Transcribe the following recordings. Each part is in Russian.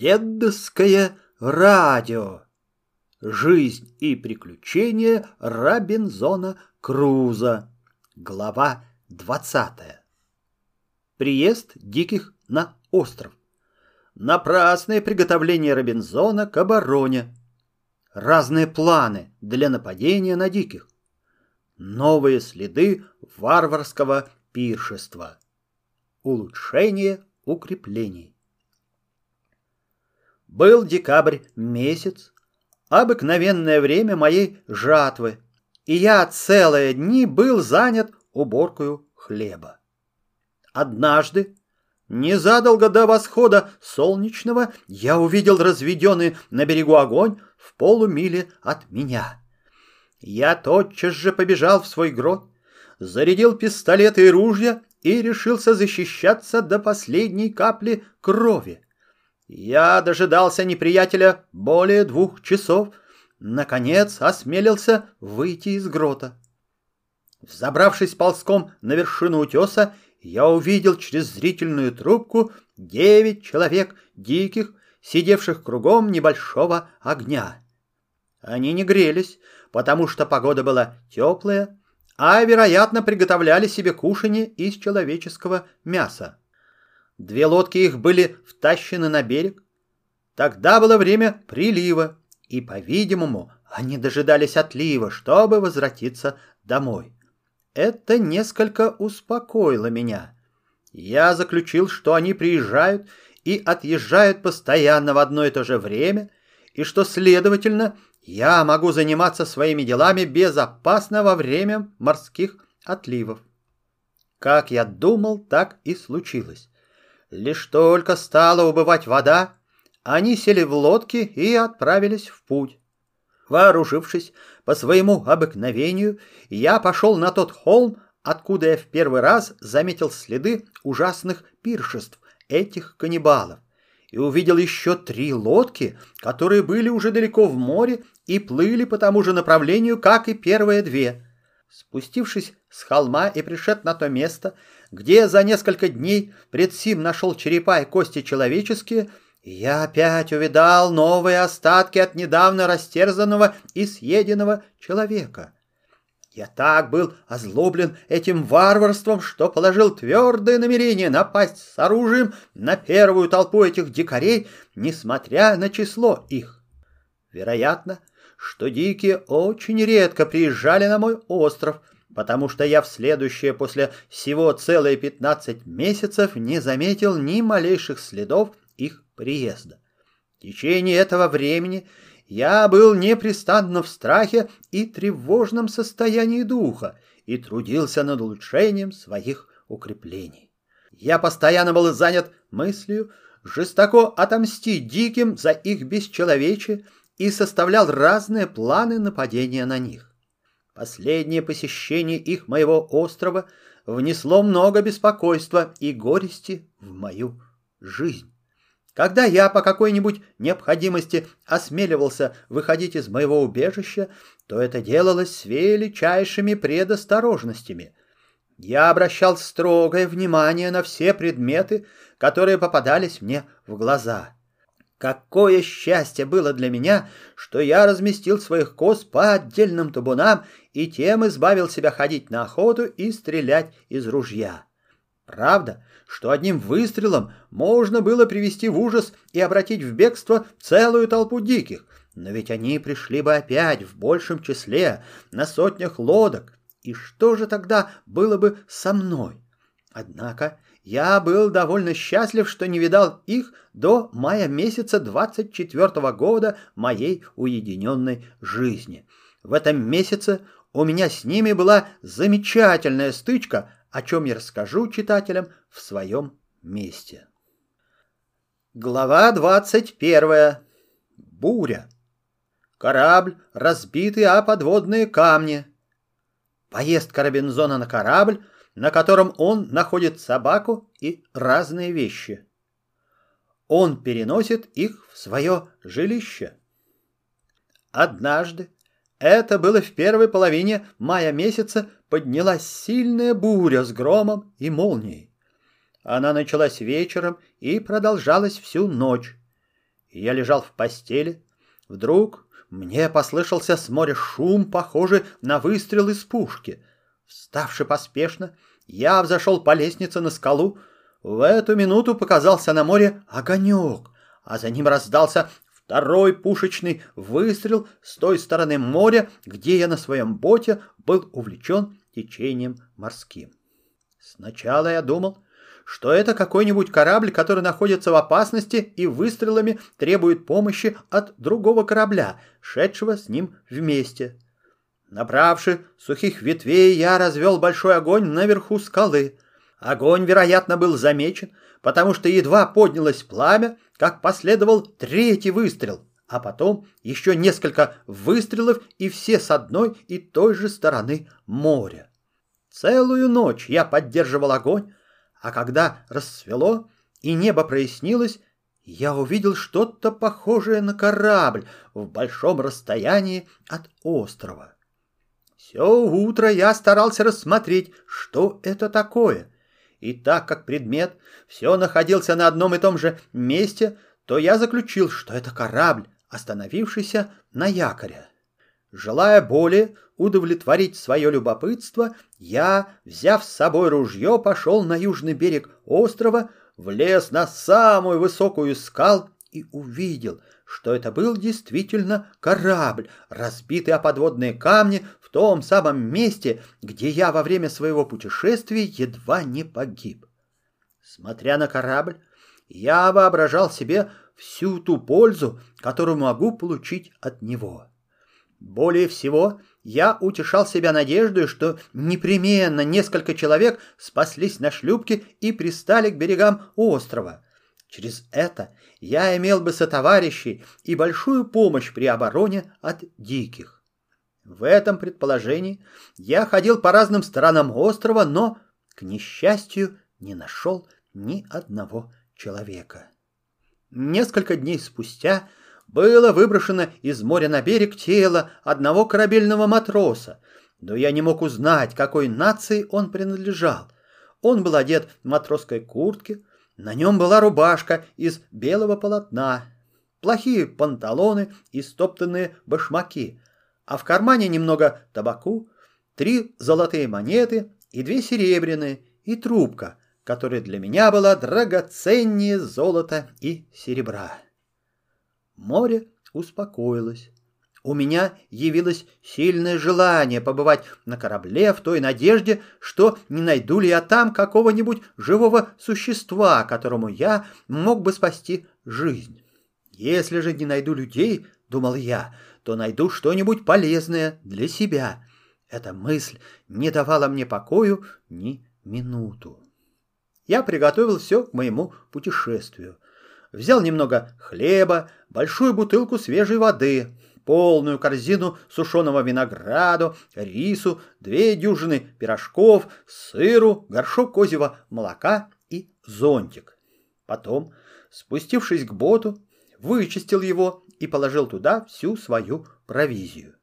Дедовское радио. Жизнь и приключения Робинзона Круза. Глава двадцатая. Приезд диких на остров. Напрасное приготовление Робинзона к обороне. Разные планы для нападения на диких. Новые следы варварского пиршества. Улучшение укреплений. Был декабрь месяц, обыкновенное время моей жатвы, и я целые дни был занят уборкою хлеба. Однажды, незадолго до восхода солнечного, я увидел разведенный на берегу огонь в полумиле от меня. Я тотчас же побежал в свой грот, зарядил пистолеты и ружья и решился защищаться до последней капли крови. Я дожидался неприятеля более двух часов. Наконец осмелился выйти из грота. Взобравшись ползком на вершину утеса, я увидел через зрительную трубку девять человек диких, сидевших кругом небольшого огня. Они не грелись, потому что погода была теплая, а, вероятно, приготовляли себе кушанье из человеческого мяса. Две лодки их были втащены на берег. Тогда было время прилива, и, по-видимому, они дожидались отлива, чтобы возвратиться домой. Это несколько успокоило меня. Я заключил, что они приезжают и отъезжают постоянно в одно и то же время, и что, следовательно, я могу заниматься своими делами безопасно во время морских отливов. Как я думал, так и случилось. Лишь только стала убывать вода, они сели в лодки и отправились в путь. Вооружившись по своему обыкновению, я пошел на тот холм, откуда я в первый раз заметил следы ужасных пиршеств этих каннибалов, и увидел еще три лодки, которые были уже далеко в море и плыли по тому же направлению, как и первые две. Спустившись с холма и пришед на то место, где за несколько дней пред сим нашел черепа и кости человеческие, я опять увидал новые остатки от недавно растерзанного и съеденного человека. Я так был озлоблен этим варварством, что положил твердое намерение напасть с оружием на первую толпу этих дикарей, несмотря на число их. Вероятно, что дикие очень редко приезжали на мой остров, потому что я в следующее после всего целые пятнадцать месяцев не заметил ни малейших следов их приезда. В течение этого времени я был непрестанно в страхе и тревожном состоянии духа и трудился над улучшением своих укреплений. Я постоянно был занят мыслью жестоко отомстить диким за их бесчеловечие и составлял разные планы нападения на них. Последнее посещение их моего острова внесло много беспокойства и горести в мою жизнь. Когда я по какой-нибудь необходимости осмеливался выходить из моего убежища, то это делалось с величайшими предосторожностями. Я обращал строгое внимание на все предметы, которые попадались мне в глаза. Какое счастье было для меня, что я разместил своих коз по отдельным табунам и тем избавил себя ходить на охоту и стрелять из ружья. Правда, что одним выстрелом можно было привести в ужас и обратить в бегство целую толпу диких, но ведь они пришли бы опять в большем числе, на сотнях лодок. И что же тогда было бы со мной? Однако я был довольно счастлив, что не видал их до мая месяца 24 -го года моей уединенной жизни. В этом месяце у меня с ними была замечательная стычка, о чем я расскажу читателям в своем месте. Глава 21. Буря. Корабль, разбитый о подводные камни. Поездка Робинзона на корабль на котором он находит собаку и разные вещи. Он переносит их в свое жилище. Однажды, это было в первой половине мая месяца, поднялась сильная буря с громом и молнией. Она началась вечером и продолжалась всю ночь. Я лежал в постели. Вдруг мне послышался с моря шум, похожий на выстрел из пушки. Вставши поспешно, я взошел по лестнице на скалу. В эту минуту показался на море огонек, а за ним раздался второй пушечный выстрел с той стороны моря, где я на своем боте был увлечен течением морским. Сначала я думал, что это какой-нибудь корабль, который находится в опасности и выстрелами требует помощи от другого корабля, шедшего с ним вместе. Набравши сухих ветвей, я развел большой огонь наверху скалы. Огонь, вероятно, был замечен, потому что едва поднялось пламя, как последовал третий выстрел, а потом еще несколько выстрелов и все с одной и той же стороны моря. Целую ночь я поддерживал огонь, а когда рассвело и небо прояснилось, я увидел что-то похожее на корабль в большом расстоянии от острова. Все утро я старался рассмотреть, что это такое. И так как предмет все находился на одном и том же месте, то я заключил, что это корабль, остановившийся на якоре. Желая более удовлетворить свое любопытство, я, взяв с собой ружье, пошел на южный берег острова, влез на самую высокую скал и увидел, что это был действительно корабль, разбитый о подводные камни в том самом месте, где я во время своего путешествия едва не погиб. Смотря на корабль, я воображал себе всю ту пользу, которую могу получить от него. Более всего, я утешал себя надеждой, что непременно несколько человек спаслись на шлюпке и пристали к берегам острова. Через это я имел бы сотоварищей и большую помощь при обороне от диких. В этом предположении я ходил по разным сторонам острова, но, к несчастью, не нашел ни одного человека. Несколько дней спустя было выброшено из моря на берег тело одного корабельного матроса, но я не мог узнать, какой нации он принадлежал. Он был одет в матросской куртке, на нем была рубашка из белого полотна, плохие панталоны и стоптанные башмаки, а в кармане немного табаку, три золотые монеты и две серебряные, и трубка, которая для меня была драгоценнее золота и серебра. Море успокоилось. У меня явилось сильное желание побывать на корабле в той надежде, что не найду ли я там какого-нибудь живого существа, которому я мог бы спасти жизнь. Если же не найду людей, думал я, то найду что-нибудь полезное для себя. Эта мысль не давала мне покою ни минуту. Я приготовил все к моему путешествию — взял немного хлеба, большую бутылку свежей воды, полную корзину сушеного винограду, рису, две дюжины пирожков, сыру, горшок козьего молока и зонтик. Потом, спустившись к боту, вычистил его и положил туда всю свою провизию.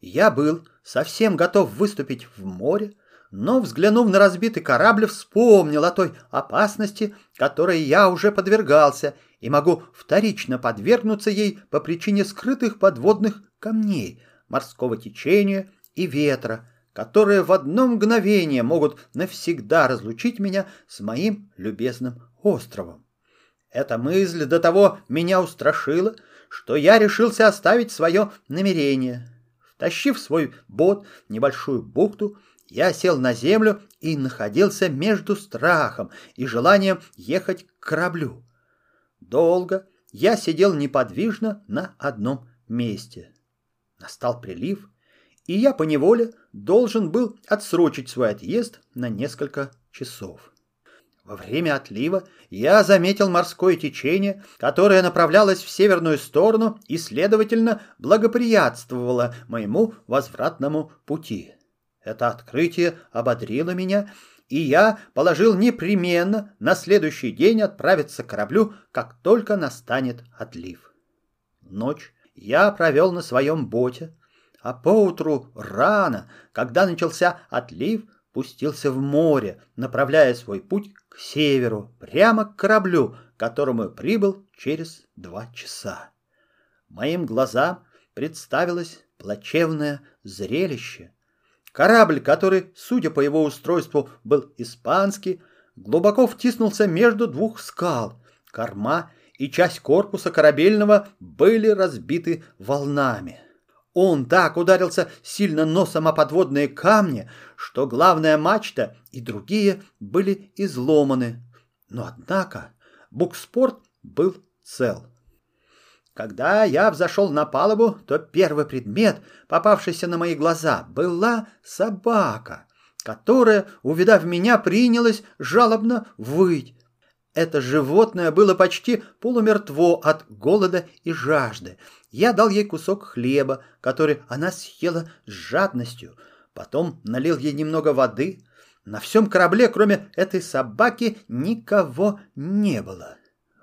Я был совсем готов выступить в море, но, взглянув на разбитый корабль, вспомнил о той опасности, которой я уже подвергался, и могу вторично подвергнуться ей по причине скрытых подводных камней, морского течения и ветра, которые в одно мгновение могут навсегда разлучить меня с моим любезным островом. Эта мысль до того меня устрашила, что я решился оставить свое намерение. Втащив свой бот в небольшую бухту, я сел на землю и находился между страхом и желанием ехать к кораблю. Долго я сидел неподвижно на одном месте. Настал прилив, и я поневоле должен был отсрочить свой отъезд на несколько часов. Во время отлива я заметил морское течение, которое направлялось в северную сторону и, следовательно, благоприятствовало моему возвратному пути. Это открытие ободрило меня, и я положил непременно на следующий день отправиться к кораблю, как только настанет отлив. Ночь я провел на своем боте, а поутру рано, когда начался отлив, пустился в море, направляя свой путь к северу, прямо к кораблю, к которому прибыл через два часа. Моим глазам представилось плачевное зрелище. Корабль, который, судя по его устройству, был испанский, глубоко втиснулся между двух скал. Корма и часть корпуса корабельного были разбиты волнами. Он так ударился сильно носом о подводные камни, что главная мачта и другие были изломаны. Но однако букспорт был цел. Когда я взошел на палубу, то первый предмет, попавшийся на мои глаза, была собака, которая, увидав меня, принялась жалобно выть. Это животное было почти полумертво от голода и жажды. Я дал ей кусок хлеба, который она съела с жадностью. Потом налил ей немного воды. На всем корабле, кроме этой собаки, никого не было.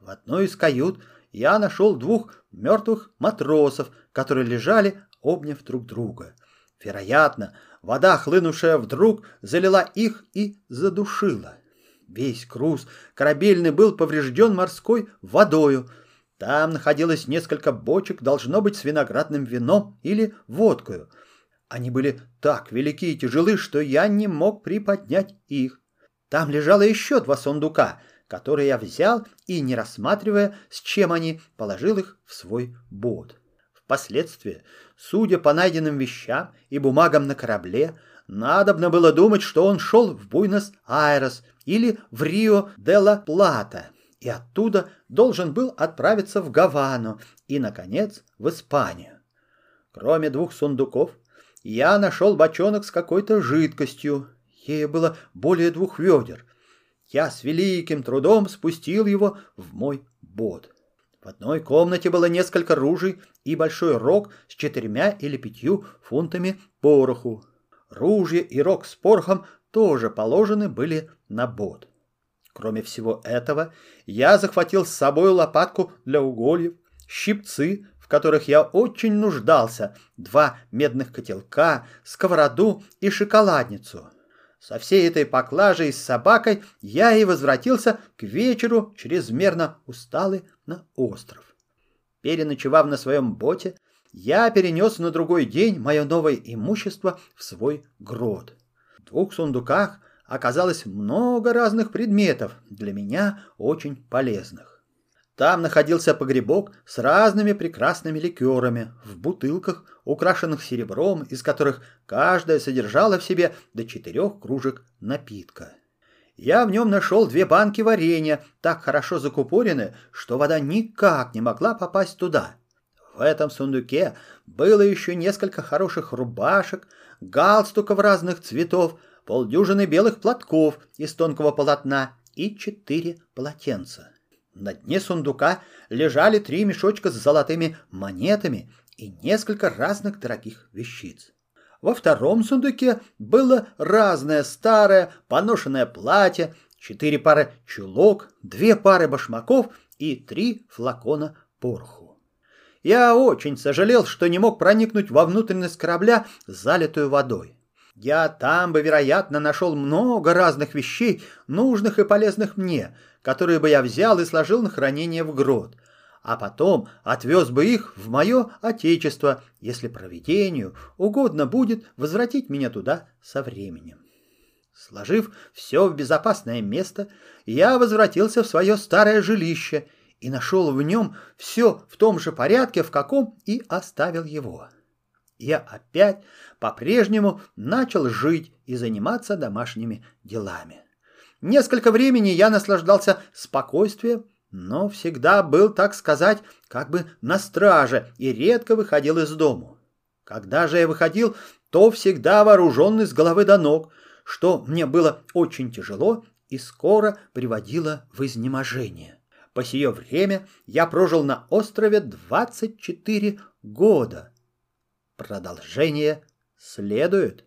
В одной из кают я нашел двух мертвых матросов, которые лежали, обняв друг друга. Вероятно, вода, хлынувшая вдруг, залила их и задушила. Весь круз корабельный был поврежден морской водою. Там находилось несколько бочек, должно быть, с виноградным вином или водкою. Они были так велики и тяжелы, что я не мог приподнять их. Там лежало еще два сундука, которые я взял и, не рассматривая, с чем они, положил их в свой бот. Впоследствии, судя по найденным вещам и бумагам на корабле, надобно было думать, что он шел в Буэнос-Айрес или в Рио-де-ла-Плата, и оттуда должен был отправиться в Гавану и, наконец, в Испанию. Кроме двух сундуков, я нашел бочонок с какой-то жидкостью. Ей было более двух ведер. Я с великим трудом спустил его в мой бот. В одной комнате было несколько ружей и большой рог с четырьмя или пятью фунтами пороху. Ружья и рог с порохом тоже положены были на бот. Кроме всего этого, я захватил с собой лопатку для угольев, щипцы, в которых я очень нуждался, два медных котелка, сковороду и шоколадницу. Со всей этой поклажей с собакой я и возвратился к вечеру чрезмерно усталый на остров. Переночевав на своем боте, я перенес на другой день мое новое имущество в свой грот. В двух сундуках оказалось много разных предметов, для меня очень полезных. Там находился погребок с разными прекрасными ликерами в бутылках, украшенных серебром, из которых каждая содержала в себе до четырех кружек напитка. Я в нем нашел две банки варенья, так хорошо закупорены, что вода никак не могла попасть туда. В этом сундуке было еще несколько хороших рубашек, галстуков разных цветов, полдюжины белых платков из тонкого полотна и четыре полотенца. На дне сундука лежали три мешочка с золотыми монетами и несколько разных дорогих вещиц. Во втором сундуке было разное старое поношенное платье, четыре пары чулок, две пары башмаков и три флакона пороху. Я очень сожалел, что не мог проникнуть во внутренность корабля, залитую водой. Я там бы, вероятно, нашел много разных вещей, нужных и полезных мне, которые бы я взял и сложил на хранение в грот, а потом отвез бы их в мое отечество, если провидению угодно будет возвратить меня туда со временем. Сложив все в безопасное место, я возвратился в свое старое жилище и нашел в нем все в том же порядке, в каком и оставил его я опять по-прежнему начал жить и заниматься домашними делами. Несколько времени я наслаждался спокойствием, но всегда был, так сказать, как бы на страже и редко выходил из дому. Когда же я выходил, то всегда вооруженный с головы до ног, что мне было очень тяжело и скоро приводило в изнеможение. По сие время я прожил на острове 24 года – Продолжение следует.